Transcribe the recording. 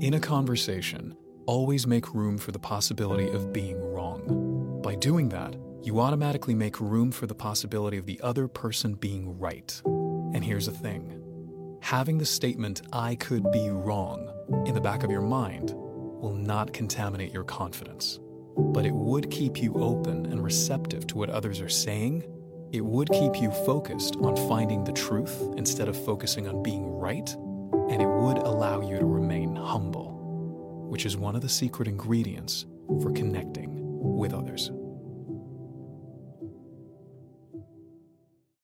In a conversation, always make room for the possibility of being wrong. By doing that, you automatically make room for the possibility of the other person being right. And here's the thing having the statement, I could be wrong, in the back of your mind will not contaminate your confidence. But it would keep you open and receptive to what others are saying. It would keep you focused on finding the truth instead of focusing on being right. And it would allow which is one of the secret ingredients for connecting with others.